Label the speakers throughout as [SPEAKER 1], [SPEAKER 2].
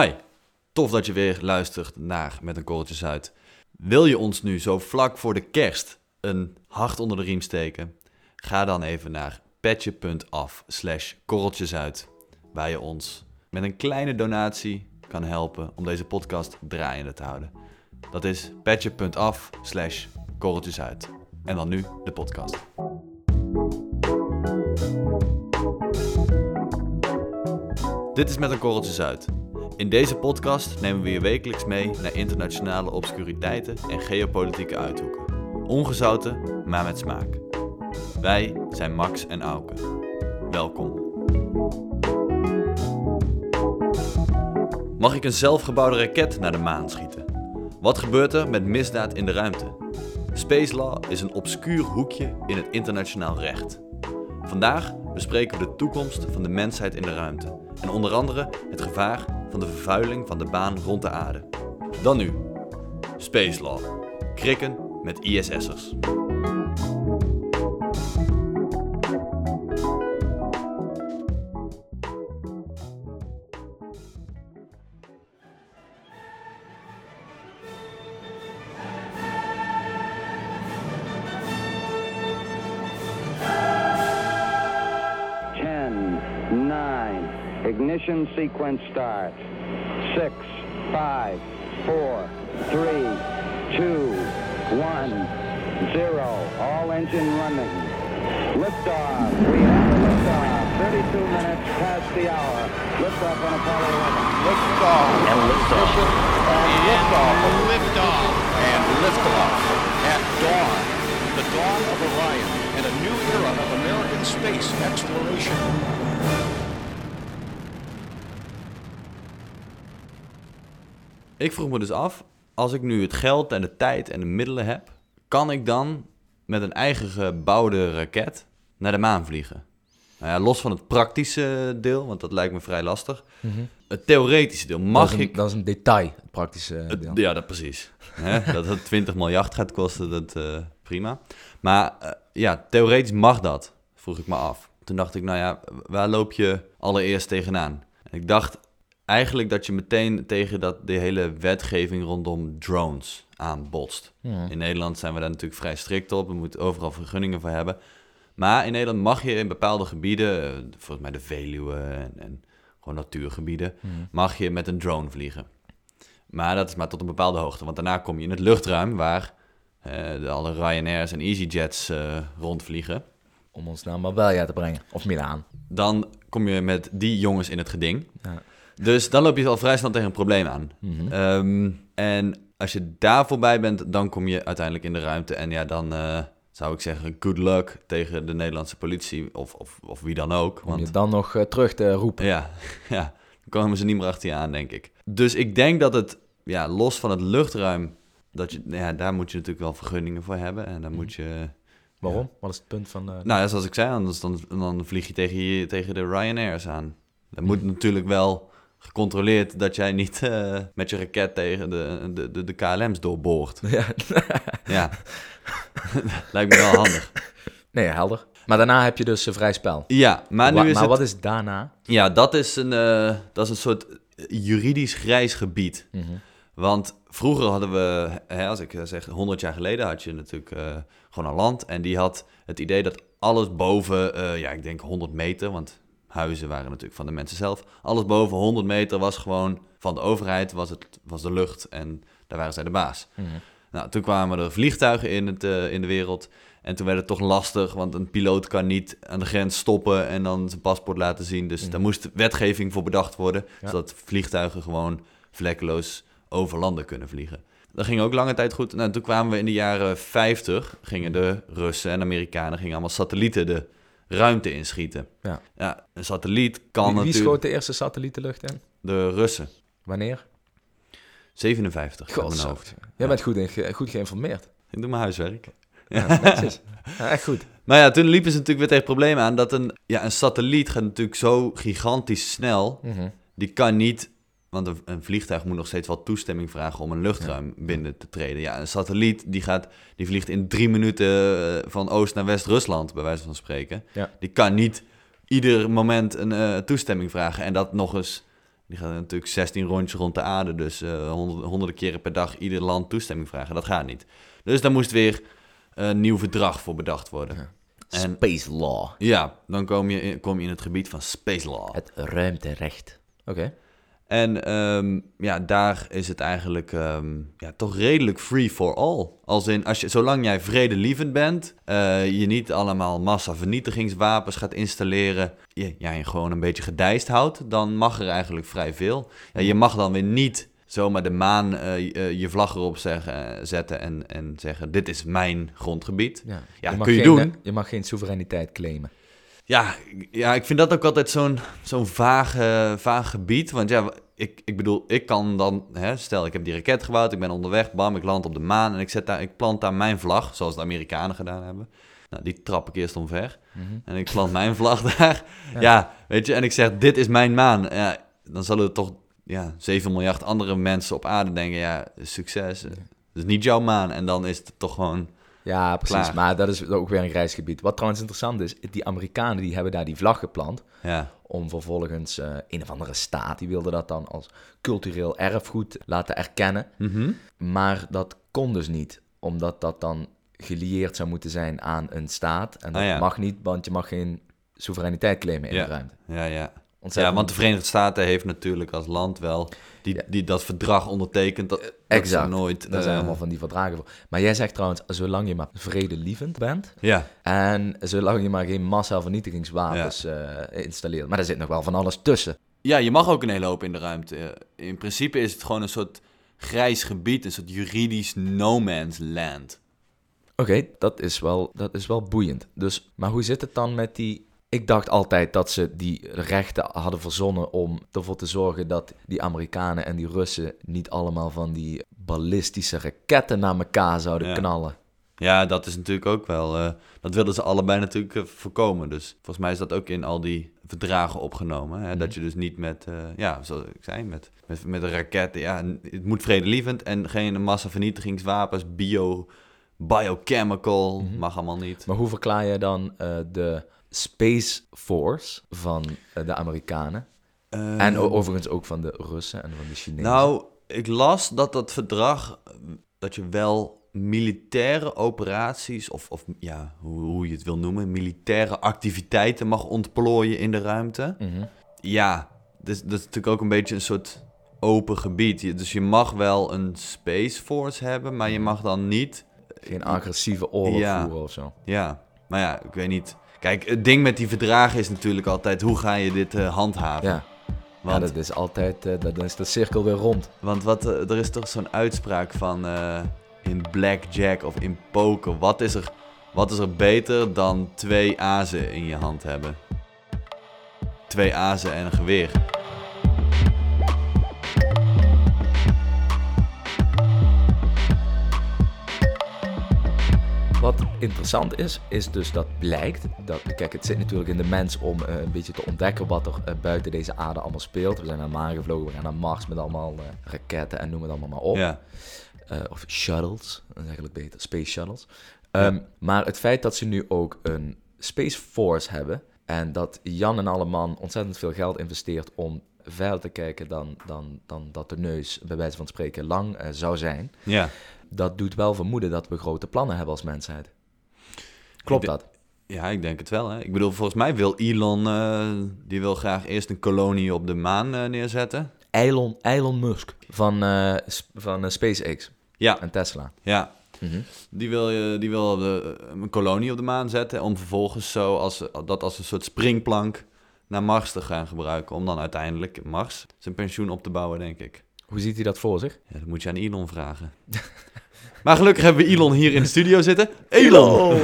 [SPEAKER 1] Hi, tof dat je weer luistert naar Met een Korreltje Zuid. Wil je ons nu zo vlak voor de kerst een hart onder de riem steken? Ga dan even naar petje.af slash korreltjesuit, waar je ons met een kleine donatie kan helpen om deze podcast draaiende te houden. Dat is petje.af slash korreltjesuit. En dan nu de podcast. Dit is Met een Korreltje Zuid. In deze podcast nemen we je wekelijks mee naar internationale obscuriteiten en geopolitieke uithoeken. Ongezouten, maar met smaak. Wij zijn Max en Auke. Welkom. Mag ik een zelfgebouwde raket naar de maan schieten? Wat gebeurt er met misdaad in de ruimte? Space Law is een obscuur hoekje in het internationaal recht. Vandaag bespreken we de toekomst van de mensheid in de ruimte en onder andere het gevaar van de vervuiling van de baan rond de aarde. Dan nu, Space Law. Krikken met ISS'ers.
[SPEAKER 2] Sequence start. Six, five, four, three, two, one, zero. All engine running. Liftoff. We have a liftoff. 32 minutes past the hour. Liftoff on Apollo 11. Liftoff.
[SPEAKER 3] And liftoff.
[SPEAKER 2] And liftoff.
[SPEAKER 3] Liftoff. And liftoff. At dawn. The dawn of Orion and a new era of American space exploration.
[SPEAKER 1] Ik vroeg me dus af, als ik nu het geld en de tijd en de middelen heb, kan ik dan met een eigen gebouwde raket naar de maan vliegen? Nou ja, los van het praktische deel, want dat lijkt me vrij lastig. Het theoretische deel,
[SPEAKER 4] dat,
[SPEAKER 1] mag
[SPEAKER 4] een,
[SPEAKER 1] ik...
[SPEAKER 4] dat is een detail, het praktische
[SPEAKER 1] Het-
[SPEAKER 4] deel.
[SPEAKER 1] ja, dat precies. Dat het 20 miljard gaat kosten, dat eh, prima. Maar eh, ja, theoretisch mag dat, vroeg ik me af. Toen dacht ik, nou ja, waar loop je allereerst tegenaan? En ik dacht eigenlijk dat je meteen tegen dat, de hele wetgeving rondom drones aanbotst.
[SPEAKER 4] Ja.
[SPEAKER 1] In Nederland zijn we daar natuurlijk vrij strikt op. We moeten overal vergunningen voor hebben. Maar in Nederland mag je in bepaalde gebieden, eh, volgens mij de Veluwe en, en gewoon natuurgebieden, mag je met een drone vliegen. Maar dat is maar tot een bepaalde hoogte, want daarna kom je in het luchtruim waar de, alle Ryanairs en EasyJets eh, rondvliegen.
[SPEAKER 4] Om ons naar Marbella te brengen. Of Milaan.
[SPEAKER 1] Dan kom je met die jongens in het geding.
[SPEAKER 4] Ja.
[SPEAKER 1] Dus dan loop je al vrij snel tegen een probleem aan.
[SPEAKER 4] Mhm.
[SPEAKER 1] Ehm, en als je daar voorbij bent, dan kom je uiteindelijk in de ruimte. En ja, dan eh, zou ik zeggen, good luck tegen de Nederlandse politie of, of, of wie dan ook.
[SPEAKER 4] Om je
[SPEAKER 1] Want
[SPEAKER 4] dan nog eh, terug te roepen.
[SPEAKER 1] ja, ja, dan komen ze niet meer achter je aan, denk ik. Dus ik denk dat het, ja, los van het luchtruim, dat je, ja, daar moet je natuurlijk wel vergunningen voor hebben. En dan moet je,
[SPEAKER 4] Waarom? Wat is het punt van...
[SPEAKER 1] nou ja, zoals ik zei, anders dan, dan vlieg je tegen, je tegen de Ryanairs aan. Dan moet natuurlijk wel gecontroleerd dat jij niet eh, met je raket tegen de, de, de, de KLM's doorboort.
[SPEAKER 4] ja.
[SPEAKER 1] Ja, lijkt me wel handig.
[SPEAKER 4] nee, helder. Maar daarna heb je dus een vrij spel.
[SPEAKER 1] Ja, maar nu
[SPEAKER 4] Wa-
[SPEAKER 1] is
[SPEAKER 4] maar
[SPEAKER 1] het...
[SPEAKER 4] wat is daarna?
[SPEAKER 1] Ja, dat is een, eh, dat is een soort juridisch grijs gebied.
[SPEAKER 4] Mhm.
[SPEAKER 1] Want vroeger hadden we, hè, als ik zeg 100 jaar geleden, had je natuurlijk eh, gewoon een land. En die had het idee dat alles boven, eh, ja, ik denk 100 meter, want huizen waren natuurlijk van de mensen zelf. Alles boven 100 meter was gewoon van de overheid, was, het, was de lucht en daar waren zij de baas.
[SPEAKER 4] Mhm.
[SPEAKER 1] Nou, toen kwamen er vliegtuigen in, het, eh, in de wereld. En toen werd het toch lastig, want een piloot kan niet aan de grens stoppen en dan zijn paspoort laten zien. Dus daar moest wetgeving voor bedacht worden,
[SPEAKER 4] Ja.
[SPEAKER 1] zodat vliegtuigen gewoon vlekkeloos over landen kunnen vliegen. Dat ging ook lange tijd goed. Nou, toen kwamen we in de jaren 50, gingen de Russen en Amerikanen gingen allemaal satellieten de ruimte inschieten.
[SPEAKER 4] Ja.
[SPEAKER 1] Ja, een satelliet kan
[SPEAKER 4] Wie, wie
[SPEAKER 1] natuurlijk...
[SPEAKER 4] schoot de eerste satelliet de lucht in?
[SPEAKER 1] De Russen.
[SPEAKER 4] Wanneer?
[SPEAKER 1] 57, uit mijn hoofd.
[SPEAKER 4] Jij bent goed, in goed geïnformeerd.
[SPEAKER 1] Ik doe mijn huiswerk.
[SPEAKER 4] Ja, netjes. Ja, echt goed.
[SPEAKER 1] Maar ja, toen liepen ze natuurlijk weer tegen problemen aan dat een, ja, een satelliet gaat natuurlijk zo gigantisch snel.
[SPEAKER 4] Mhm.
[SPEAKER 1] Die kan niet, want een, een vliegtuig moet nog steeds wel toestemming vragen om een luchtruim binnen te treden. Ja, een satelliet die, gaat, die vliegt in drie minuten eh, van Oost naar West-Rusland, bij wijze van spreken.
[SPEAKER 4] Ja.
[SPEAKER 1] Die kan niet ieder moment een eh, toestemming vragen en dat nog eens die gaat natuurlijk 16 rondjes rond de aarde. Dus eh, honderd- honderden keren per dag ieder land toestemming vragen. Dat gaat niet. Dus daar moest weer een nieuw verdrag voor bedacht worden. En
[SPEAKER 4] Space law.
[SPEAKER 1] ja, dan kom je, in, kom je in het gebied van space law.
[SPEAKER 4] Het ruimterecht. Oké.
[SPEAKER 1] En ehm, ja, daar is het eigenlijk ehm, ja, toch redelijk free for all. Als in, als je, zolang jij vredelievend bent, eh, je niet allemaal massavernietigingswapens gaat installeren, je, ja, je gewoon een beetje gedijst houdt, dan mag er eigenlijk vrij veel. Ja, je mag dan weer niet zomaar de maan eh, je- eh, je vlag erop zeggen, zetten en, en zeggen, dit is mijn grondgebied.
[SPEAKER 4] Ja,
[SPEAKER 1] Ja,
[SPEAKER 4] je mag
[SPEAKER 1] kun je
[SPEAKER 4] geen,
[SPEAKER 1] doen.
[SPEAKER 4] Je mag geen soevereiniteit claimen.
[SPEAKER 1] Ja, ja, ik vind dat ook altijd zo'n zo'n vaag, vaag gebied. Want ja, ik, ik bedoel, ik kan dan... Hè, stel, ik heb die raket gebouwd, ik ben onderweg, bam, ik land op de maan... en ik, zet daar, ik plant daar mijn vlag, zoals de Amerikanen gedaan hebben. Nou, die trap ik eerst omver. En ik plant mijn vlag daar. Ja. weet je, en ik zeg, dit is mijn maan. Ja, dan zullen er toch ja, 7 miljard andere mensen op aarde denken... ja, succes, Het is niet jouw maan. En dan is het toch gewoon...
[SPEAKER 4] Ja, precies.
[SPEAKER 1] Klaar.
[SPEAKER 4] Maar dat is ook weer een grijs gebied. Wat trouwens interessant is, die Amerikanen die hebben daar die vlag geplant.
[SPEAKER 1] Ja,
[SPEAKER 4] Om vervolgens eh, een of andere staat, die wilde dat dan als cultureel erfgoed laten erkennen.
[SPEAKER 1] Mhm.
[SPEAKER 4] Maar dat kon dus niet, omdat dat dan gelieerd zou moeten zijn aan een staat. En dat
[SPEAKER 1] Ah, ja.
[SPEAKER 4] mag niet, want je mag geen soevereiniteit claimen in
[SPEAKER 1] Ja.
[SPEAKER 4] de ruimte.
[SPEAKER 1] ja, ja.
[SPEAKER 4] Ontzettend.
[SPEAKER 1] Ja, want de Verenigde Staten heeft natuurlijk als land wel die,
[SPEAKER 4] Ja.
[SPEAKER 1] die dat verdrag ondertekent. Dat, dat
[SPEAKER 4] Exact.
[SPEAKER 1] ze nooit.
[SPEAKER 4] Daar zijn
[SPEAKER 1] eh,
[SPEAKER 4] allemaal van die verdragen voor. Maar jij zegt trouwens, zolang je maar vredelievend bent...
[SPEAKER 1] Ja,
[SPEAKER 4] en zolang je maar geen massavernietigingswapens eh installeert... maar er zit nog wel van alles tussen.
[SPEAKER 1] ja, je mag ook een hele hoop in de ruimte. Eh, In principe is het gewoon een soort grijs gebied, een soort juridisch no man's land.
[SPEAKER 4] Oké, dat, is wel- dat is wel boeiend. Dus, maar hoe zit het dan met die... Ik dacht altijd dat ze die rechten hadden verzonnen om ervoor te zorgen dat die Amerikanen en die Russen niet allemaal van die ballistische raketten naar elkaar zouden
[SPEAKER 1] Ja.
[SPEAKER 4] knallen.
[SPEAKER 1] Ja, dat is natuurlijk ook wel. eh, dat willen ze allebei natuurlijk eh, voorkomen. Dus volgens mij is dat ook in al die verdragen opgenomen. Hè? Dat je dus niet met, eh, ja, zoals ik zei, met, met, met een raket. Ja, het moet vredelievend en geen massavernietigingswapens, bio, biochemical, mag allemaal niet.
[SPEAKER 4] Maar hoe verklaar je dan de Space Force van eh, de Amerikanen? en o- overigens ook van de Russen en van de Chinezen.
[SPEAKER 1] Nou, ik las dat dat verdrag, eh, dat je wel militaire operaties, of, of ja, hoe, hoe je het wil noemen, militaire activiteiten mag ontplooien in de ruimte.
[SPEAKER 4] Mhm.
[SPEAKER 1] Ja, dus, dat is natuurlijk ook een beetje een soort open gebied. Dus je mag wel een Space Force hebben, maar je mag dan niet...
[SPEAKER 4] Geen agressieve oorlog
[SPEAKER 1] Ja.
[SPEAKER 4] voeren of zo.
[SPEAKER 1] Ja, maar ja, ik weet niet. Kijk, het ding met die verdragen is natuurlijk altijd, hoe ga je dit eh, handhaven?
[SPEAKER 4] Ja,
[SPEAKER 1] Want,
[SPEAKER 4] ja dat is altijd, eh, dan is de cirkel weer rond.
[SPEAKER 1] want wat, eh, er is toch zo'n uitspraak van in blackjack of in poker. Wat is, er, wat is er beter dan twee azen in je hand hebben? Twee azen en een geweer.
[SPEAKER 4] Wat interessant is, is dus dat blijkt, dat, kijk het zit natuurlijk in de mens om eh, een beetje te ontdekken wat er eh, buiten deze aarde allemaal speelt. We zijn naar maan gevlogen, we gaan naar Mars met allemaal eh, raketten en noem het allemaal maar op.
[SPEAKER 1] Ja,
[SPEAKER 4] of shuttles, dat is eigenlijk beter, space shuttles. Ehm, Maar het feit dat ze nu ook een Space Force hebben en dat Jan en Alleman ontzettend veel geld investeert om verder te kijken dan, dan, dan dat de neus, bij wijze van spreken, lang zou zijn,
[SPEAKER 1] ja.
[SPEAKER 4] Dat doet wel vermoeden dat we grote plannen hebben als mensheid. Klopt dat?
[SPEAKER 1] Ja, ik denk het wel. Hè. Ik bedoel, volgens mij wil Elon, eh, die wil graag eerst een kolonie op de maan eh, neerzetten.
[SPEAKER 4] Elon, Elon Musk van, eh, van SpaceX
[SPEAKER 1] Ja,
[SPEAKER 4] en Tesla.
[SPEAKER 1] ja.
[SPEAKER 4] Mhm.
[SPEAKER 1] Die wil, die wil de, een kolonie op de maan zetten om vervolgens zo als, dat als een soort springplank naar Mars te gaan gebruiken. Om dan uiteindelijk Mars zijn pensioen op te bouwen, denk ik.
[SPEAKER 4] Hoe ziet hij dat voor zich?
[SPEAKER 1] Ja, dat moet je aan Elon vragen. maar gelukkig hebben we Elon hier in de studio zitten. Elon!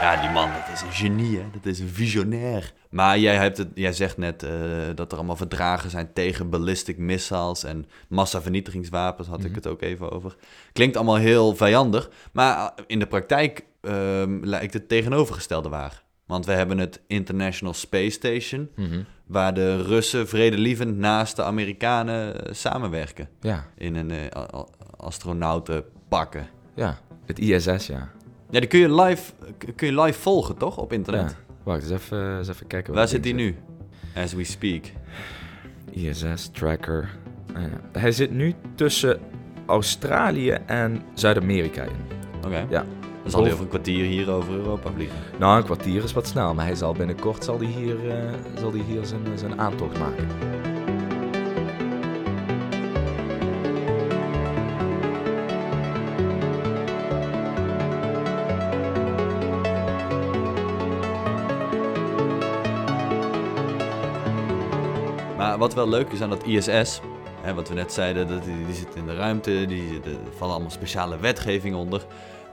[SPEAKER 1] Ja, die man, dat is een genie, hè? Dat is een visionair. Maar jij, hebt het, jij zegt net eh, dat er allemaal verdragen zijn tegen ballistic missiles en massavernietigingswapens, had ik het ook even over. Klinkt allemaal heel vijandig, maar in de praktijk ehm, lijkt het tegenovergestelde waar. Want we hebben het International Space Station,
[SPEAKER 4] Mhm.
[SPEAKER 1] waar de Russen vredelievend naast de Amerikanen eh, samenwerken
[SPEAKER 4] Ja,
[SPEAKER 1] in een eh, a- a- astronautenpakken.
[SPEAKER 4] ja. Het ISS, ja.
[SPEAKER 1] Ja, die kun je live, kun je live volgen, toch? Op internet.
[SPEAKER 4] Wacht, eens even, eens even kijken.
[SPEAKER 1] Waar zit hij nu? As we speak.
[SPEAKER 4] ISS tracker. Ah ja. Hij zit nu tussen Australië en Zuid-Amerika in.
[SPEAKER 1] Oké.
[SPEAKER 4] Ja.
[SPEAKER 1] Dan zal hij over een kwartier hier over Europa vliegen.
[SPEAKER 4] Nou, een kwartier is wat snel, maar hij zal binnenkort zal hij hier, eh, zal hij hier zijn, zijn aantocht maken.
[SPEAKER 1] Maar wat wel leuk is aan dat ISS, hè, wat we net zeiden, dat die, die zit in de ruimte, die, er vallen allemaal speciale wetgeving onder.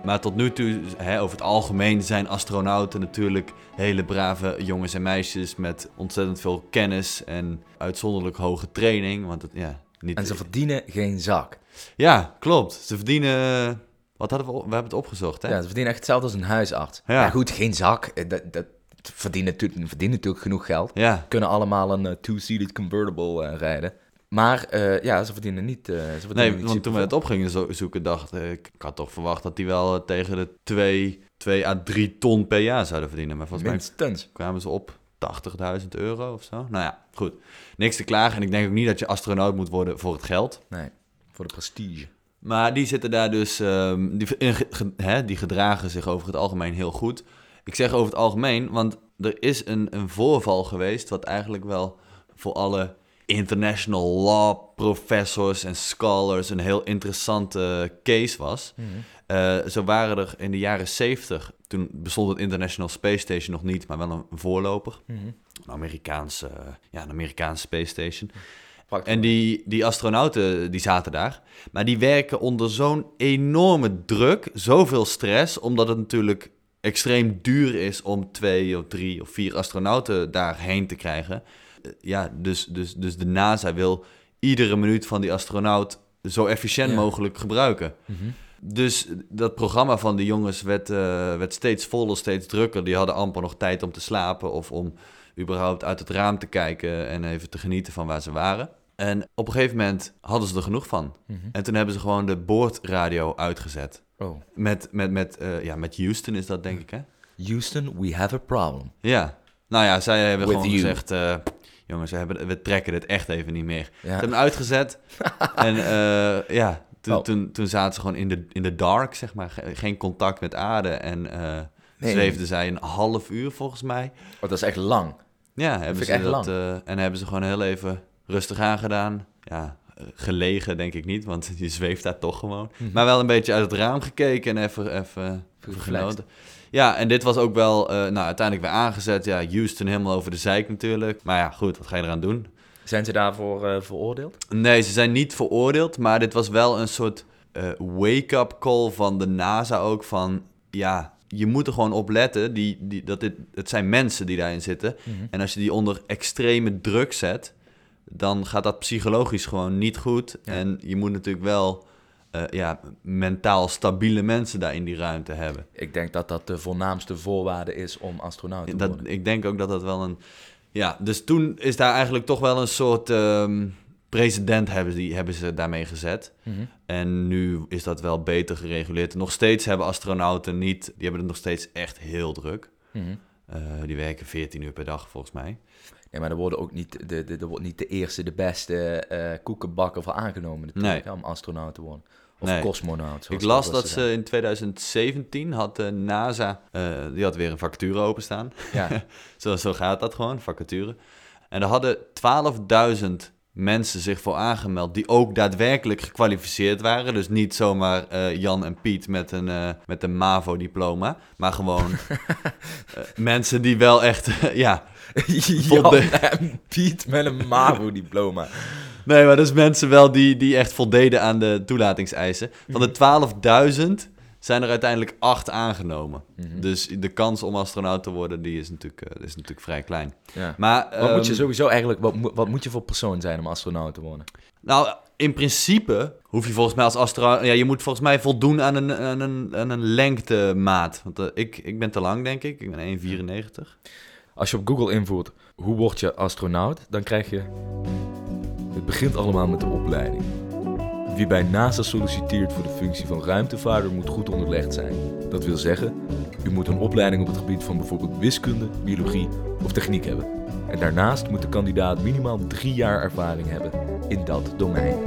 [SPEAKER 1] Maar tot nu toe, hè, over het algemeen, zijn astronauten natuurlijk hele brave jongens en meisjes met ontzettend veel kennis en uitzonderlijk hoge training. Want het, ja, niet...
[SPEAKER 4] En ze verdienen geen zak.
[SPEAKER 1] Ja, klopt. Ze verdienen... Wat hadden we... We hebben het opgezocht, hè?
[SPEAKER 4] Ja, ze verdienen echt hetzelfde als een huisarts.
[SPEAKER 1] Ja.
[SPEAKER 4] Ja, goed, geen zak. Eh, Dat, dat verdienen, natuurlijk- verdienen natuurlijk genoeg geld.
[SPEAKER 1] Ja,
[SPEAKER 4] Kunnen allemaal een eh, two-seated convertible eh, rijden. Maar eh, ja, ze verdienen niet. eh, ze verdienen
[SPEAKER 1] Nee,
[SPEAKER 4] niet
[SPEAKER 1] want toen we het op gingen zo- zoeken, dacht ik... Ik had toch verwacht dat die wel eh, tegen de 2, 2 à 3 ton per jaar zouden verdienen. Maar volgens mij kwamen ze op 80.000 euro of zo. Nou ja, goed. Niks te klagen. En ik denk ook niet dat je astronaut moet worden voor het geld.
[SPEAKER 4] Nee, voor de prestige.
[SPEAKER 1] Maar die zitten daar dus... ehm, die, in ge- ge- hè, die gedragen zich over het algemeen heel goed. Ik zeg over het algemeen, want er is een, een voorval geweest... wat eigenlijk wel voor alle international law professors en scholars... een heel interessante case was. Eh, zo waren er in de jaren 70... toen bestond het International Space Station nog niet... maar wel een voorloper. Een Amerikaanse, ja, een Amerikaanse Space Station. En die, die astronauten die zaten daar. Maar die werken onder zo'n enorme druk, zoveel stress, omdat het natuurlijk extreem duur is om twee of drie of vier astronauten daarheen te krijgen. Ja, dus, dus, dus de NASA wil iedere minuut van die astronaut zo efficiënt
[SPEAKER 4] Ja.
[SPEAKER 1] mogelijk gebruiken. Dus dat programma van die jongens werd, eh, werd steeds voller, steeds drukker. Die hadden amper nog tijd om te slapen of om überhaupt uit het raam te kijken en even te genieten van waar ze waren. En op een gegeven moment hadden ze er genoeg van. En toen hebben ze gewoon de boordradio uitgezet.
[SPEAKER 4] Oh.
[SPEAKER 1] Met, met, met, eh, ja, met Houston is dat, denk ik, hè?
[SPEAKER 4] Houston, we have a problem.
[SPEAKER 1] Ja. Nou ja, zij hebben
[SPEAKER 4] With
[SPEAKER 1] gewoon
[SPEAKER 4] you.
[SPEAKER 1] gezegd... eh, jongens, we, hebben, we trekken dit echt even niet meer. Ze
[SPEAKER 4] Ja.
[SPEAKER 1] hebben hem uitgezet. en eh, ja, toen,
[SPEAKER 4] Oh.
[SPEAKER 1] toen, toen zaten ze gewoon in de, in de dark, zeg maar. Ge- Geen contact met aarde. En eh
[SPEAKER 4] Nee.
[SPEAKER 1] zweefden zij een half uur, volgens mij.
[SPEAKER 4] Oh, dat is echt lang.
[SPEAKER 1] Ja, hebben
[SPEAKER 4] vind
[SPEAKER 1] ze dat,
[SPEAKER 4] lang.
[SPEAKER 1] eh, en hebben ze gewoon heel even rustig aangedaan. Ja, gelegen denk ik niet, want je zweeft daar toch gewoon. Maar wel een beetje uit het raam gekeken en even, even, even genoten. Ja, en dit was ook wel, eh, nou, uiteindelijk weer aangezet. Ja, Houston helemaal over de zeik natuurlijk. Maar ja, goed, wat ga je eraan doen?
[SPEAKER 4] Zijn ze daarvoor eh, veroordeeld?
[SPEAKER 1] Nee, ze zijn niet veroordeeld, maar dit was wel een soort eh, wake-up call van de NASA ook van, ja, je moet er gewoon op letten. Die, die, dat dit, het zijn mensen die daarin zitten. En als je die onder extreme druk zet, dan gaat dat psychologisch gewoon niet goed.
[SPEAKER 4] Ja.
[SPEAKER 1] En je moet natuurlijk wel eh, ja, mentaal stabiele mensen daar in die ruimte hebben.
[SPEAKER 4] Ik denk dat dat de voornaamste voorwaarde is om astronaut te
[SPEAKER 1] Dat,
[SPEAKER 4] worden.
[SPEAKER 1] ik denk ook dat dat wel een... Ja, dus toen is daar eigenlijk toch wel een soort ehm, president hebben, die, hebben ze daarmee gezet.
[SPEAKER 4] Mhm.
[SPEAKER 1] En nu is dat wel beter gereguleerd. Nog steeds hebben astronauten niet... Die hebben het nog steeds echt heel druk.
[SPEAKER 4] Mhm.
[SPEAKER 1] Eh, die werken 14 uur per dag, volgens mij.
[SPEAKER 4] Nee, maar er, worden ook niet de, de, er wordt niet de eerste, de beste eh koekenbakker voor aangenomen natuurlijk,
[SPEAKER 1] Nee.
[SPEAKER 4] hè, om astronaut te worden. Of
[SPEAKER 1] Nee.
[SPEAKER 4] cosmonaut.
[SPEAKER 1] Ik las dat ze in 2017 had de NASA... eh, die had weer een vacature openstaan.
[SPEAKER 4] Ja.
[SPEAKER 1] Zo, zo gaat dat gewoon, vacature. En er hadden 12.000 mensen zich voor aangemeld die ook daadwerkelijk gekwalificeerd waren. Dus niet zomaar eh, Jan en Piet met een, eh, met een MAVO-diploma. Maar gewoon eh, mensen die wel echt, ja...
[SPEAKER 4] Jan en Piet met een MAVO-diploma.
[SPEAKER 1] Nee, maar dus mensen wel die, die echt voldeden aan de toelatingseisen. Van de 12.000 zijn er uiteindelijk acht aangenomen. Dus de kans om astronaut te worden, die is natuurlijk, eh, is natuurlijk vrij klein.
[SPEAKER 4] Ja.
[SPEAKER 1] Maar,
[SPEAKER 4] Wat moet je
[SPEAKER 1] ehm,
[SPEAKER 4] sowieso eigenlijk, wat, wat moet je voor persoon zijn om astronaut te worden?
[SPEAKER 1] Nou, in principe hoef je volgens mij als astronaut... Ja, je moet volgens mij voldoen aan een, aan een, aan een lengtemaat. Want eh, ik, ik ben te lang, denk ik. Ik ben 1,94.
[SPEAKER 4] Als je op Google invoert, hoe word je astronaut? Dan krijg je... Begint allemaal met de opleiding. Wie bij NASA solliciteert voor de functie van ruimtevaarder moet goed onderlegd zijn. Dat wil zeggen, u moet een opleiding op het gebied van bijvoorbeeld wiskunde, biologie of techniek hebben. En daarnaast moet de kandidaat minimaal drie jaar ervaring hebben in dat domein.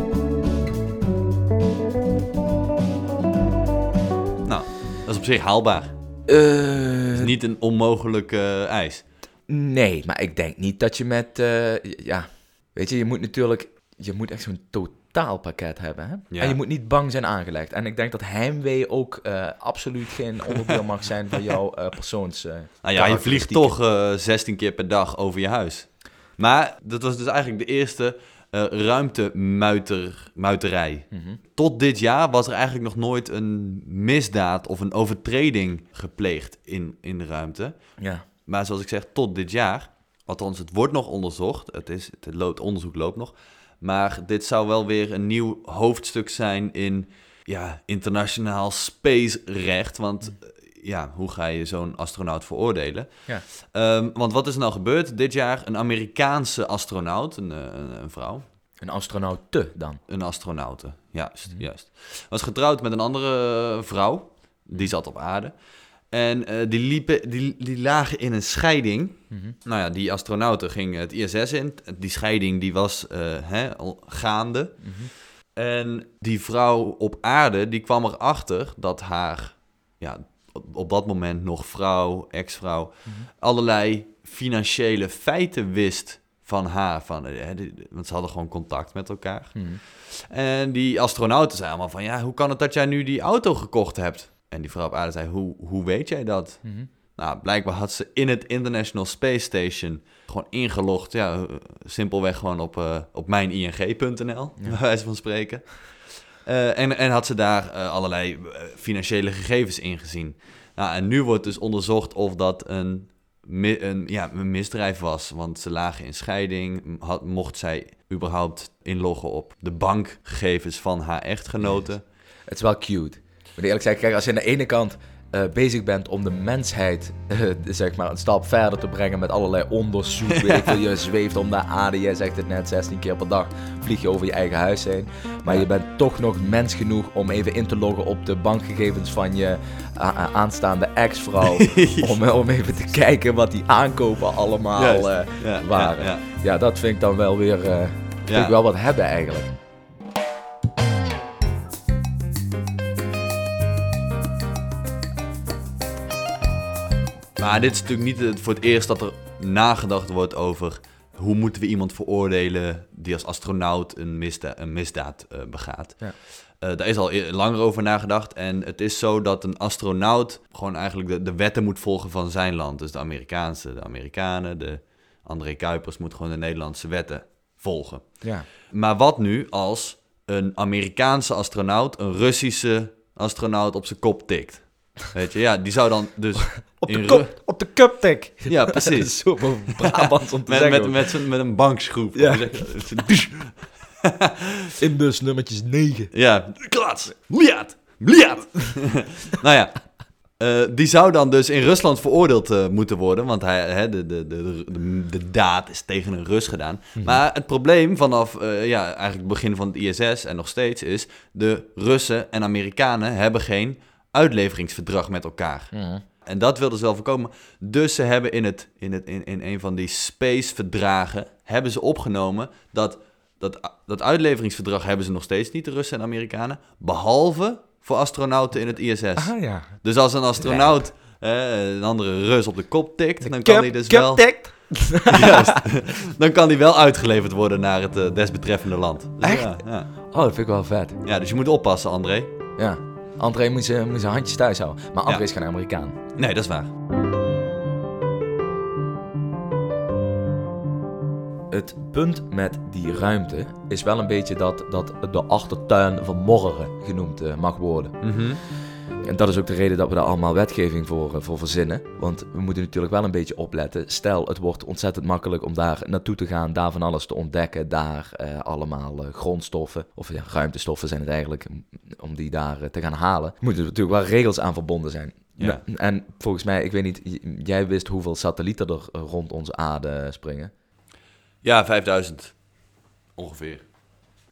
[SPEAKER 1] Nou, dat is op zich haalbaar. Het is niet een onmogelijk eh, eis.
[SPEAKER 4] Nee, maar ik denk niet dat je met, eh, ja, weet je, je moet natuurlijk, je moet echt zo'n totaalpakket hebben. Hè?
[SPEAKER 1] Ja.
[SPEAKER 4] En je moet niet bang zijn aangelegd. En ik denk dat heimwee ook eh, absoluut geen onderdeel mag zijn van jouw eh, persoons. eh,
[SPEAKER 1] Nou ja, je vliegt toch eh 16 keer per dag over je huis. Maar dat was dus eigenlijk de eerste eh ruimtemuiterij.
[SPEAKER 4] Mhm.
[SPEAKER 1] Tot dit jaar was er eigenlijk nog nooit een misdaad of een overtreding gepleegd in, in de ruimte.
[SPEAKER 4] Ja.
[SPEAKER 1] Maar zoals ik zeg, tot dit jaar. Althans, het wordt nog onderzocht. Het, is, het loopt, onderzoek loopt nog. Maar dit zou wel weer een nieuw hoofdstuk zijn in ja, internationaal space-recht. Want eh, ja, hoe ga je zo'n astronaut veroordelen?
[SPEAKER 4] Ja.
[SPEAKER 1] Ehm, want wat is er nou gebeurd dit jaar? Een Amerikaanse astronaut, een, eh, een, een vrouw,
[SPEAKER 4] Een astronaut te dan.
[SPEAKER 1] een astronaute, juist, juist. Was getrouwd met een andere vrouw, die zat op aarde. En eh, die, liepen, die, die lagen in een scheiding. Nou ja, die astronauten gingen het ISS in. Die scheiding die was eh, hè, al gaande. En die vrouw op aarde, die kwam erachter dat haar, ja, op, op dat moment nog vrouw, ex-vrouw, allerlei financiële feiten wist van haar. Van, eh, hè, die- want ze hadden gewoon contact met elkaar. En die astronauten zeiden allemaal van, ja, hoe kan het dat jij nu die auto gekocht hebt? En die vrouw op aarde zei, hoe, hoe weet jij dat? Nou, blijkbaar had ze in het International Space Station gewoon ingelogd. Ja, simpelweg gewoon op, eh, op mijning.nl, bij wijze van spreken. Eh, en, en had ze daar eh, allerlei financiële gegevens ingezien. Nou, en nu wordt dus onderzocht of dat een, een, ja, een misdrijf was. Want ze lagen in scheiding. Had, mocht zij überhaupt inloggen op de bankgegevens van haar echtgenote?
[SPEAKER 4] Het is wel cute. Maar eerlijk zeggen, kijk, als je aan de ene kant eh, bezig bent om de mensheid eh, zeg maar, een stap verder te brengen met allerlei onderzoek. Je zweeft om de aarde, jij zegt het net, 16 keer per dag vlieg je over je eigen huis heen. Maar je bent toch nog mens genoeg om even in te loggen op de bankgegevens van je a- aanstaande ex-vrouw. om, om even te kijken wat die aankopen allemaal eh,
[SPEAKER 1] Ja,
[SPEAKER 4] waren.
[SPEAKER 1] ja,
[SPEAKER 4] dat vind ik dan wel weer, eh, vind ik wel wat hebben eigenlijk.
[SPEAKER 1] Maar dit is natuurlijk niet voor het eerst dat er nagedacht wordt over hoe moeten we iemand veroordelen die als astronaut een, misda een misdaad eh, begaat.
[SPEAKER 4] Ja.
[SPEAKER 1] Eh, daar is al e- langer over nagedacht. En het is zo dat een astronaut gewoon eigenlijk de, de wetten moet volgen van zijn land. Dus de Amerikaanse, de Amerikanen, de André Kuipers moet gewoon de Nederlandse wetten volgen.
[SPEAKER 4] Ja.
[SPEAKER 1] Maar wat nu als een Amerikaanse astronaut een Russische astronaut op zijn kop tikt? Weet je, ja, die zou dan dus
[SPEAKER 4] Op de, kop, op de cuptek.
[SPEAKER 1] Ja,
[SPEAKER 4] Dat is
[SPEAKER 1] precies.
[SPEAKER 4] zo Brabants om te
[SPEAKER 1] Met,
[SPEAKER 4] zeggen.
[SPEAKER 1] met, met, met een bankschroef.
[SPEAKER 4] Ja. Inbus nummertjes 9.
[SPEAKER 1] Ja, klats, miljard, miljard. nou ja, eh, die zou dan dus in Rusland veroordeeld eh, moeten worden, want hij, hè, de, de, de, de, de daad is tegen een Rus gedaan. Maar het probleem vanaf eh, ja, eigenlijk het begin van het ISS en nog steeds is, de Russen en Amerikanen hebben geen uitleveringsverdrag met elkaar. En dat wilden ze wel voorkomen. Dus ze hebben in, het, in, het, in, in een van die space-verdragen... hebben ze opgenomen dat, dat... Dat uitleveringsverdrag hebben ze nog steeds niet, de Russen en Amerikanen. Behalve voor astronauten in het ISS.
[SPEAKER 4] Ah ja.
[SPEAKER 1] Dus als een astronaut eh, een andere Rus op de kop tikt... dan kan hij dus wel... Juist. dan kan hij wel uitgeleverd worden naar het eh, desbetreffende land. Dus
[SPEAKER 4] Echt?
[SPEAKER 1] Ja, ja.
[SPEAKER 4] Oh, dat vind ik wel vet.
[SPEAKER 1] ja, dus je moet oppassen, André.
[SPEAKER 4] Ja. André moet zijn, handjes thuis houden. Maar André
[SPEAKER 1] Ja.
[SPEAKER 4] is geen Amerikaan.
[SPEAKER 1] Nee, dat is waar.
[SPEAKER 4] Het punt met die ruimte is wel een beetje dat, dat de achtertuin van morgen genoemd eh, mag worden. En dat is ook de reden dat we daar allemaal wetgeving voor, eh, voor verzinnen. Want we moeten natuurlijk wel een beetje opletten. Stel, het wordt ontzettend makkelijk om daar naartoe te gaan, daar van alles te ontdekken. Daar eh, allemaal eh, grondstoffen, of ja, ruimtestoffen zijn het eigenlijk, om die daar te gaan halen. Moeten er natuurlijk wel regels aan verbonden zijn.
[SPEAKER 1] Ja.
[SPEAKER 4] Nou, En volgens mij, ik weet niet, jij wist hoeveel satellieten er rond onze aarde springen.
[SPEAKER 1] Ja, 5000. Ongeveer.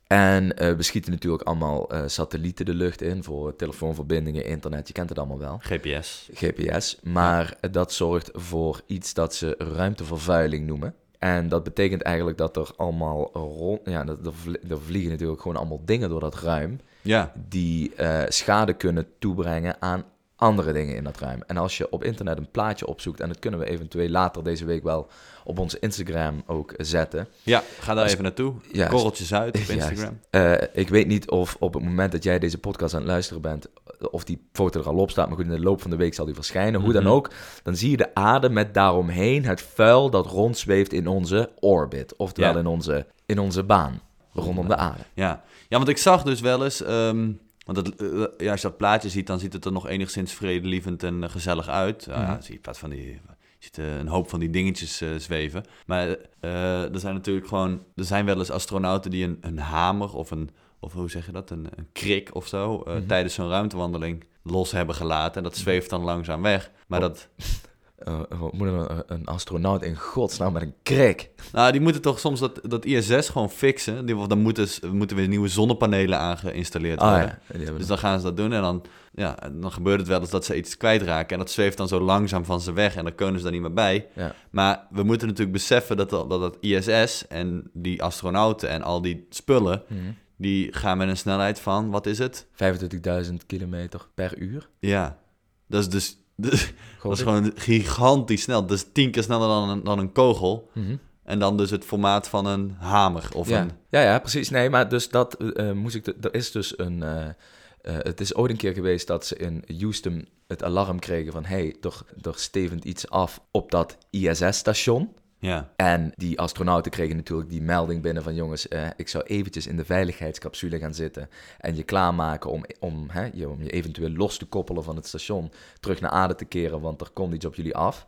[SPEAKER 4] En eh, we schieten natuurlijk allemaal eh, satellieten de lucht in voor telefoonverbindingen, internet, je kent het allemaal wel.
[SPEAKER 1] GPS.
[SPEAKER 4] GPS, maar dat zorgt voor iets dat ze ruimtevervuiling noemen. En dat betekent eigenlijk dat er allemaal rond, ja, er er vliegen natuurlijk gewoon allemaal dingen door dat ruim
[SPEAKER 1] Ja,
[SPEAKER 4] die eh, schade kunnen toebrengen aan andere dingen in dat ruim. En als je op internet een plaatje opzoekt, en dat kunnen we eventueel later deze week wel op onze Instagram ook zetten.
[SPEAKER 1] ja ga daar even naartoe.
[SPEAKER 4] Juist.
[SPEAKER 1] Korreltjes uit op. Instagram.
[SPEAKER 4] Eh, ik weet niet of op het moment dat jij deze podcast aan het luisteren bent, of die foto er al op staat, maar goed, in de loop van de week zal die verschijnen. Hoe dan
[SPEAKER 1] Mhm.
[SPEAKER 4] ook, dan zie je de aarde met daaromheen het vuil dat rondzweeft in onze orbit. Oftewel
[SPEAKER 1] Ja.
[SPEAKER 4] in, onze, in onze baan rondom de aarde.
[SPEAKER 1] Ja. ja, want ik zag dus wel eens... ehm, want het, eh, ja, als je dat plaatje ziet, dan ziet het er nog enigszins vredelievend en eh, gezellig uit. Nou ja,
[SPEAKER 4] Mhm.
[SPEAKER 1] zie je plaats van die... Je ziet eh, een hoop van die dingetjes eh, zweven. Maar eh, er zijn natuurlijk gewoon... Er zijn wel eens astronauten die een, een hamer of een... Of hoe zeg je dat? Een, een krik of zo. eh,
[SPEAKER 4] Mhm.
[SPEAKER 1] Tijdens zo'n ruimtewandeling los hebben gelaten. En dat zweeft dan langzaam weg. Maar
[SPEAKER 4] Oh.
[SPEAKER 1] dat...
[SPEAKER 4] Moet een, een astronaut in godsnaam met een krik?
[SPEAKER 1] Nou, die moeten toch soms dat, dat ISS gewoon fixen. Die, dan moeten, moeten weer nieuwe zonnepanelen aan geïnstalleerd
[SPEAKER 4] Ah
[SPEAKER 1] worden.
[SPEAKER 4] ja,
[SPEAKER 1] Dus dan gaan ze dat doen en dan, ja, dan gebeurt het wel eens dat ze iets kwijtraken. En dat zweeft dan zo langzaam van ze weg en dan kunnen ze daar niet meer bij.
[SPEAKER 4] ja.
[SPEAKER 1] Maar we moeten natuurlijk beseffen dat dat, dat ISS en die astronauten en al die spullen...
[SPEAKER 4] Mhm.
[SPEAKER 1] die gaan met een snelheid van, wat is het?
[SPEAKER 4] 25.000 kilometer per uur.
[SPEAKER 1] Ja, dat is dus... dat is gewoon gigantisch snel. Dat is tien keer sneller dan een, dan een kogel.
[SPEAKER 4] Mhm.
[SPEAKER 1] En dan dus het formaat van een hamer of
[SPEAKER 4] ja.
[SPEAKER 1] een...
[SPEAKER 4] ja, ja, precies. Nee, maar dus dat eh, moest ik. Er is dus een. eh, eh, het is ooit een keer geweest dat ze in Houston het alarm kregen van: hey, er, er stevend iets af op dat ISS-station.
[SPEAKER 1] Ja,
[SPEAKER 4] En die astronauten kregen natuurlijk die melding binnen van jongens, eh, ik zou eventjes in de veiligheidscapsule gaan zitten en je klaarmaken om, om, hè, je, om je eventueel los te koppelen van het station, terug naar aarde te keren, want er komt iets op jullie af.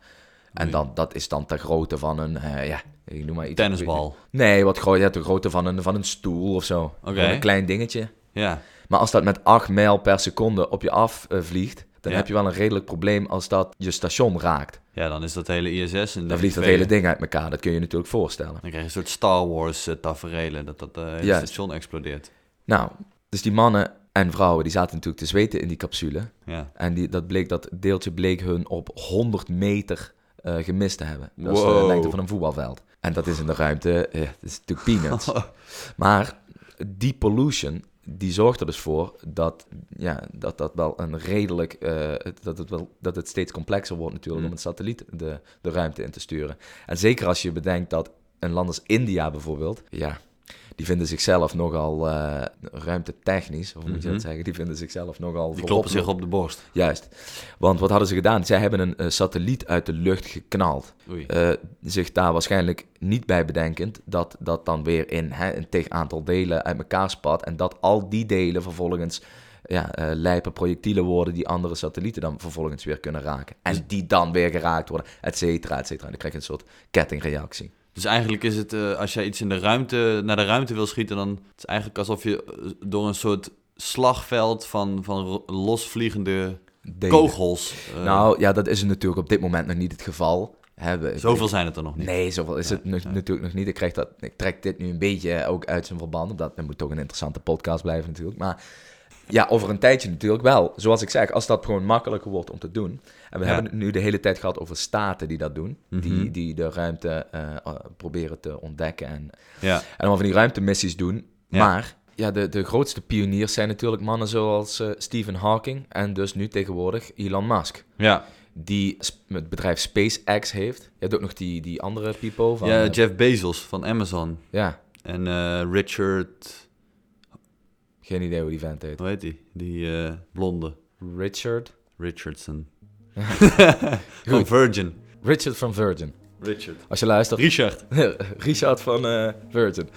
[SPEAKER 4] En dan, dat is dan ter grootte van een, eh, ja, ik noem maar iets.
[SPEAKER 1] tennisbal.
[SPEAKER 4] Nee, wat groot, ja, ter grootte van een, van een stoel of zo. Een klein dingetje.
[SPEAKER 1] Ja,
[SPEAKER 4] Maar als dat met 8 mijl per seconde op je af eh, vliegt, dan
[SPEAKER 1] Ja.
[SPEAKER 4] heb je wel een redelijk probleem als dat je station raakt.
[SPEAKER 1] ja, dan is dat hele ISS... En
[SPEAKER 4] Dan vliegt dat hele ding uit elkaar, dat kun je je natuurlijk voorstellen.
[SPEAKER 1] Dan krijg je een soort Star Wars uh, tafereelen, dat dat eh station explodeert.
[SPEAKER 4] Nou, dus die mannen en vrouwen, die zaten natuurlijk te zweten in die capsule.
[SPEAKER 1] Ja.
[SPEAKER 4] En die, dat, bleek, dat deeltje bleek hun op 100 meter eh, gemist te hebben. Dat is de lengte van een voetbalveld. En dat is in de ruimte, eh, dat is natuurlijk peanuts. maar die pollution, die zorgt er dus voor dat ja, dat, dat wel een redelijk, eh, dat, het wel, dat het steeds complexer wordt natuurlijk
[SPEAKER 1] Mm.
[SPEAKER 4] om een satelliet de, de ruimte in te sturen. En zeker als je bedenkt dat een land als India bijvoorbeeld, ja, die vinden zichzelf nogal eh ruimtetechnisch, of hoe moet je
[SPEAKER 1] Mhm.
[SPEAKER 4] dat zeggen, die vinden zichzelf nogal
[SPEAKER 1] Die kloppen zich op de borst.
[SPEAKER 4] Juist. Want wat hadden ze gedaan? Zij hebben een eh, satelliet uit de lucht geknald. Eh, zich daar waarschijnlijk niet bij bedenkend dat dat dan weer in hè, een tig aantal delen uit elkaar spat. En dat al die delen vervolgens ja, eh lijpe projectielen worden die andere satellieten dan vervolgens weer kunnen raken. En die dan weer geraakt worden, et cetera, et cetera. En dan krijg je een soort kettingreactie.
[SPEAKER 1] Dus eigenlijk is het, eh, als jij iets in de ruimte, naar de ruimte wil schieten, dan het is eigenlijk alsof je eh, door een soort slagveld van, van losvliegende
[SPEAKER 4] Delen.
[SPEAKER 1] kogels. eh,
[SPEAKER 4] Nou ja, dat is natuurlijk op dit moment nog niet het geval. We-
[SPEAKER 1] zoveel zijn het er nog niet.
[SPEAKER 4] Nee, zoveel is het nog- natuurlijk nog niet. Ik, krijg dat, ik trek dit nu een beetje ook uit zijn verband. omdat het moet toch een interessante podcast blijven natuurlijk. Maar ja, over een tijdje natuurlijk wel. Zoals ik zeg, als dat gewoon makkelijker wordt om te doen. En we
[SPEAKER 1] Ja.
[SPEAKER 4] hebben het nu de hele tijd gehad over staten die dat doen.
[SPEAKER 1] Mhm.
[SPEAKER 4] die, die de ruimte eh, eh, proberen te ontdekken. En,
[SPEAKER 1] Ja,
[SPEAKER 4] en allemaal van die ruimtemissies doen.
[SPEAKER 1] Ja.
[SPEAKER 4] Maar ja, de, de grootste pioniers zijn natuurlijk mannen zoals eh, Stephen Hawking. En dus nu tegenwoordig Elon Musk
[SPEAKER 1] ja.
[SPEAKER 4] die het bedrijf SpaceX heeft. Je hebt ook nog die, die andere people van...
[SPEAKER 1] ja Jeff Bezos van Amazon.
[SPEAKER 4] ja,
[SPEAKER 1] En Richard,
[SPEAKER 4] geen idee hoe die vent heet.
[SPEAKER 1] hoe heet die? Die eh, blonde.
[SPEAKER 4] Richard?
[SPEAKER 1] Richardson.
[SPEAKER 4] Goed.
[SPEAKER 1] Van Virgin.
[SPEAKER 4] Richard van Virgin.
[SPEAKER 1] Richard.
[SPEAKER 4] Als je luistert.
[SPEAKER 1] Richard.
[SPEAKER 4] Richard van eh, Virgin.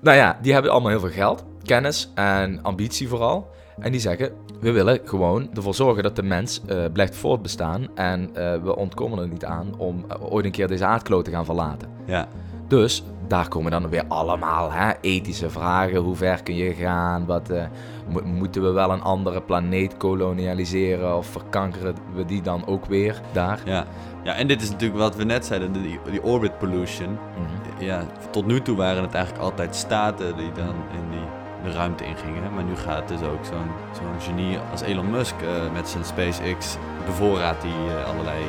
[SPEAKER 4] Nou ja, die hebben allemaal heel veel geld, kennis en ambitie vooral. En die zeggen, we willen gewoon ervoor zorgen dat de mens eh, blijft voortbestaan. En eh, we ontkomen er niet aan om eh, ooit een keer deze aardkloot te gaan verlaten.
[SPEAKER 1] Ja.
[SPEAKER 4] Dus daar komen dan weer allemaal hè, ethische vragen. Hoe ver kun je gaan? Wat, eh, mo- moeten we wel een andere planeet kolonialiseren? Of verkankeren we die dan ook weer daar?
[SPEAKER 1] Ja. ja, en dit is natuurlijk wat we net zeiden, die, die orbit pollution.
[SPEAKER 4] Mhm.
[SPEAKER 1] Ja, tot nu toe waren het eigenlijk altijd staten die dan in die de ruimte ingingen. Maar nu gaat dus ook zo'n zo'n genie als Elon Musk eh, met zijn SpaceX bevoorraadt hij eh, allerlei,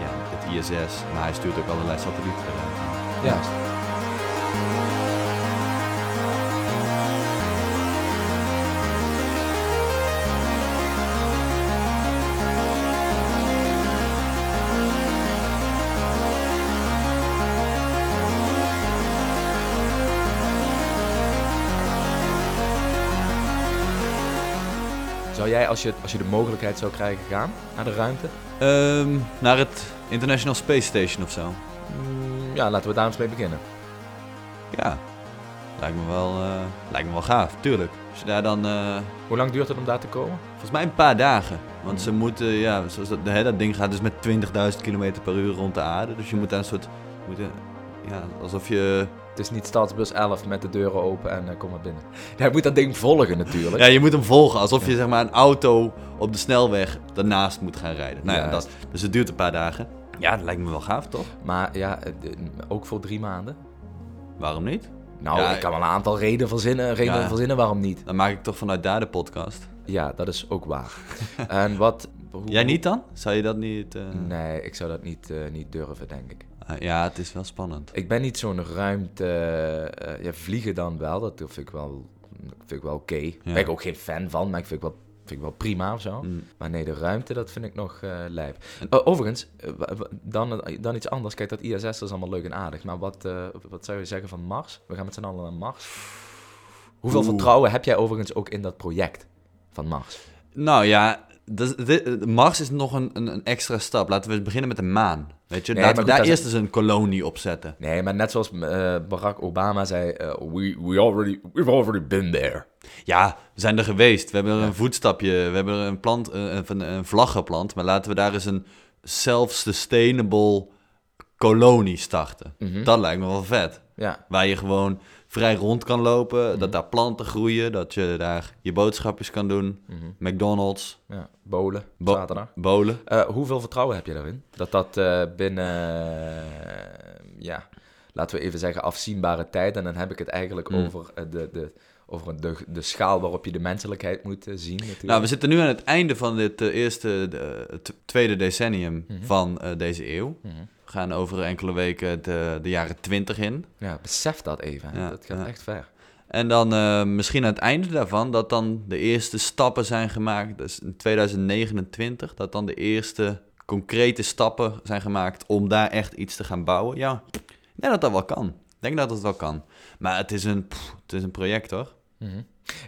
[SPEAKER 1] ja, het ISS. Maar hij stuurt ook allerlei satellieten eruit.
[SPEAKER 4] Jij, als je, als je de mogelijkheid zou krijgen, gaan naar de ruimte?
[SPEAKER 1] Ehm, naar het International Space Station of zo.
[SPEAKER 4] Mm, ja, laten we daar eens mee beginnen.
[SPEAKER 1] Ja, lijkt me wel, eh, lijkt me wel gaaf, tuurlijk. Als je daar dan, eh,
[SPEAKER 4] Hoe lang duurt het om daar te komen?
[SPEAKER 1] volgens mij een paar dagen. Want ze moeten, ja, zoals dat, hè, dat ding gaat dus met 20.000 km per uur rond de aarde. Dus je moet daar een soort, moet, ja, alsof je...
[SPEAKER 4] Het is niet Stadsbus 11 met de deuren open en eh, kom maar binnen. Hij moet dat ding volgen natuurlijk.
[SPEAKER 1] Ja, je moet hem volgen, alsof je zeg maar een auto op de snelweg daarnaast moet gaan rijden. Nou ja, dat, dus het duurt een paar dagen. Ja, dat lijkt me wel gaaf, toch?
[SPEAKER 4] Maar ja, eh, de- ook voor drie maanden.
[SPEAKER 1] Waarom niet?
[SPEAKER 4] Nou,
[SPEAKER 1] Ja,
[SPEAKER 4] ik kan wel een aantal redenen verzinnen, redenen
[SPEAKER 1] Ja.
[SPEAKER 4] verzinnen waarom niet.
[SPEAKER 1] Dan maak ik toch vanuit daar de podcast.
[SPEAKER 4] Ja, dat is ook waar. en wat... hoe-
[SPEAKER 1] Jij niet dan? Zou je dat niet... eh,
[SPEAKER 4] Nee, ik zou dat niet, eh, niet durven, denk ik.
[SPEAKER 1] Ah, Ja, het is wel spannend.
[SPEAKER 4] Ik ben niet zo'n ruimte... eh, ja, vliegen dan wel, dat vind ik wel, vind ik wel oké.
[SPEAKER 1] Ja.
[SPEAKER 4] Ben ik ook geen fan van, maar ik vind ik wel, vind ik wel prima of zo.
[SPEAKER 1] Mm.
[SPEAKER 4] Maar nee, de ruimte, dat vind ik nog eh lijp. Overigens, eh, dan, dan iets anders. Kijk, dat ISS dat is allemaal leuk en aardig. Maar wat, eh, wat zou je zeggen van Mars? We gaan met z'n allen naar Mars. Hoeveel
[SPEAKER 1] Oeh.
[SPEAKER 4] vertrouwen heb jij overigens ook in dat project van Mars?
[SPEAKER 1] Nou ja, dus dit- Mars is nog een, een, een extra stap. Laten we beginnen met de maan. Weet je,
[SPEAKER 4] Nee,
[SPEAKER 1] laten we
[SPEAKER 4] goed,
[SPEAKER 1] daar eerst eens een kolonie opzetten.
[SPEAKER 4] Nee, maar net zoals eh, Barack Obama zei, eh, we, we already, we've already been there.
[SPEAKER 1] Ja, we zijn er geweest. We hebben er een voetstapje, we hebben er een plant, eh, een, een vlag geplant. Maar laten we daar eens een self-sustainable kolonie starten.
[SPEAKER 4] Mhm.
[SPEAKER 1] Dat lijkt me wel vet.
[SPEAKER 4] Ja,
[SPEAKER 1] Waar je gewoon vrij rond kan lopen,
[SPEAKER 4] Mhm.
[SPEAKER 1] dat daar planten groeien, dat je daar je boodschapjes kan doen.
[SPEAKER 4] Mhm.
[SPEAKER 1] McDonald's,
[SPEAKER 4] ja. bolen,
[SPEAKER 1] Bo-
[SPEAKER 4] zaterdag.
[SPEAKER 1] bolen.
[SPEAKER 4] Eh, hoeveel vertrouwen heb je daarin? Dat dat eh, binnen, eh, ja, laten we even zeggen, afzienbare tijd. En dan heb ik het eigenlijk
[SPEAKER 1] Hmm.
[SPEAKER 4] over, de, de, over de, de schaal waarop je de menselijkheid moet zien. Natuurlijk.
[SPEAKER 1] Nou, we zitten nu aan het einde van dit eerste, tweede decennium
[SPEAKER 4] Mhm.
[SPEAKER 1] van deze eeuw. Gaan over enkele weken de, de jaren 20 in.
[SPEAKER 4] Ja, besef dat even.
[SPEAKER 1] Ja,
[SPEAKER 4] dat gaat
[SPEAKER 1] ja.
[SPEAKER 4] echt ver.
[SPEAKER 1] En dan eh, misschien aan het einde daarvan, dat dan de eerste stappen zijn gemaakt. Dus in 2029, dat dan de eerste concrete stappen zijn gemaakt om daar echt iets te gaan bouwen. Ja, ik denk dat dat wel kan. Ik denk dat het wel kan. Maar het is een, pff, het is een project hoor.
[SPEAKER 4] Mhm.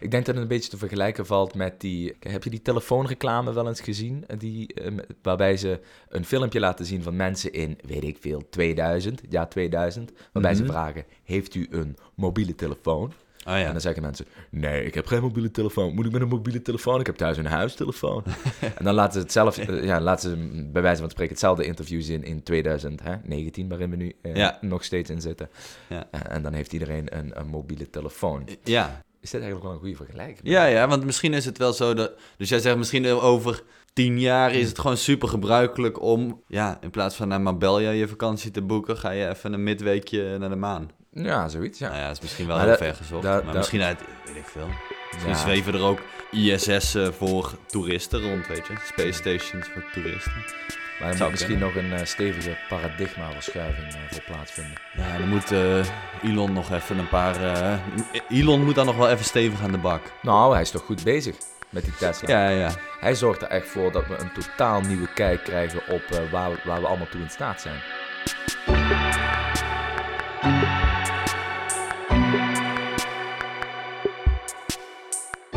[SPEAKER 4] Ik denk dat het een beetje te vergelijken valt met die... Heb je die telefoonreclame wel eens gezien? Eh, Die, eh, waarbij ze een filmpje laten zien van mensen in, weet ik veel, 2000, het jaar 2000. Waarbij ze
[SPEAKER 1] Mhm.
[SPEAKER 4] vragen, heeft u een mobiele telefoon?
[SPEAKER 1] Oh ja.
[SPEAKER 4] En dan zeggen mensen, nee, ik heb geen mobiele telefoon. Moet ik met een mobiele telefoon? Ik heb thuis een huistelefoon. en dan laten ze het zelf, eh, ja, laten ze bij wijze van spreken hetzelfde interview zien in 2019, waarin we nu eh,
[SPEAKER 1] Ja.
[SPEAKER 4] nog steeds in zitten.
[SPEAKER 1] Ja.
[SPEAKER 4] En dan heeft iedereen een, een mobiele telefoon.
[SPEAKER 1] Ja.
[SPEAKER 4] Is dit eigenlijk wel een goede vergelijking?
[SPEAKER 1] Ja, ja, want misschien is het wel zo dat... Dus jij zegt misschien over tien jaar is het gewoon super gebruikelijk om... Ja, in plaats van naar Marbella je vakantie te boeken... ga je even een midweekje naar de maan.
[SPEAKER 4] Ja, zoiets, ja.
[SPEAKER 1] Nou ja, dat is misschien wel
[SPEAKER 4] Maar
[SPEAKER 1] heel
[SPEAKER 4] dat-
[SPEAKER 1] ver gezocht.
[SPEAKER 4] dat-
[SPEAKER 1] maar
[SPEAKER 4] dat-
[SPEAKER 1] misschien uit... Weet ik veel. Misschien
[SPEAKER 4] Ja.
[SPEAKER 1] zweven er ook ISS eh, voor toeristen rond, weet je. Space stations voor toeristen.
[SPEAKER 4] Maar er moet misschien nog een eh, stevige paradigmaverschuiving eh, voor plaatsvinden.
[SPEAKER 1] Ja, dan moet Elon nog even een paar... Elon moet dan nog wel even stevig aan de bak.
[SPEAKER 4] Nou, hij is toch goed bezig met die Tesla.
[SPEAKER 1] Ja, ja.
[SPEAKER 4] Hij zorgt er echt voor dat we een totaal nieuwe kijk krijgen op waar, we- waar we allemaal toe in staat zijn.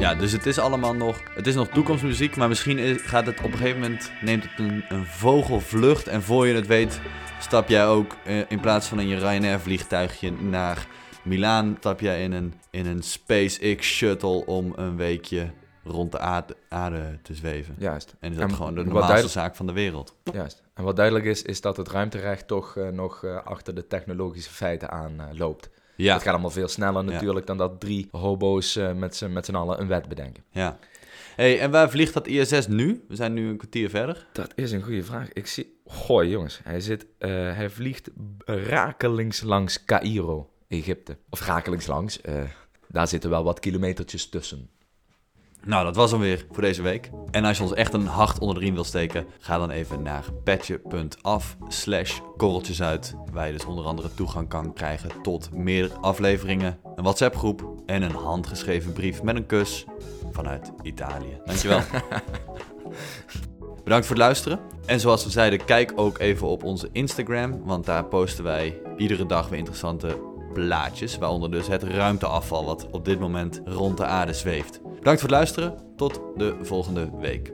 [SPEAKER 1] Ja, dus het is allemaal nog... Het is nog toekomstmuziek, maar misschien is- gaat het op een gegeven moment... Neemt het een, een vogelvlucht en voor je het weet... Stap jij ook eh, in plaats van in je Ryanair vliegtuigje naar Milaan... Stap jij in een, in een SpaceX shuttle om een weekje rond de aarde, aarde te zweven.
[SPEAKER 4] Juist.
[SPEAKER 1] En is dat
[SPEAKER 4] En
[SPEAKER 1] gewoon de normaalste zaak van de wereld.
[SPEAKER 4] Juist. En wat duidelijk is, is dat het ruimterecht toch eh, nog eh, achter de technologische feiten aan loopt.
[SPEAKER 1] Ja,
[SPEAKER 4] Het gaat allemaal veel sneller
[SPEAKER 1] Ja.
[SPEAKER 4] natuurlijk dan dat drie hobo's eh, met z'n met z'n allen een wet bedenken.
[SPEAKER 1] ja. hey, en waar vliegt dat ISS nu? We zijn nu een kwartier verder.
[SPEAKER 4] Dat is een goede vraag. Ik zie... Goh, jongens. Hij, zit, eh, hij vliegt rakelings langs Cairo, Egypte. Of rakelings langs. eh, daar zitten wel wat kilometertjes tussen.
[SPEAKER 1] Nou, dat was hem weer voor deze week. En als je ons echt een hart onder de riem wil steken, ga dan even naar petje.af slash korreltjesuit. Waar je dus onder andere toegang kan krijgen tot meer afleveringen, een WhatsApp groep en een handgeschreven brief met een kus vanuit Italië. Dankjewel. Bedankt voor het luisteren. En zoals we zeiden, kijk ook even op onze Instagram, want daar posten wij iedere dag weer interessante plaatjes, waaronder dus het ruimteafval wat op dit moment rond de aarde zweeft. Bedankt voor het luisteren. Tot de volgende week.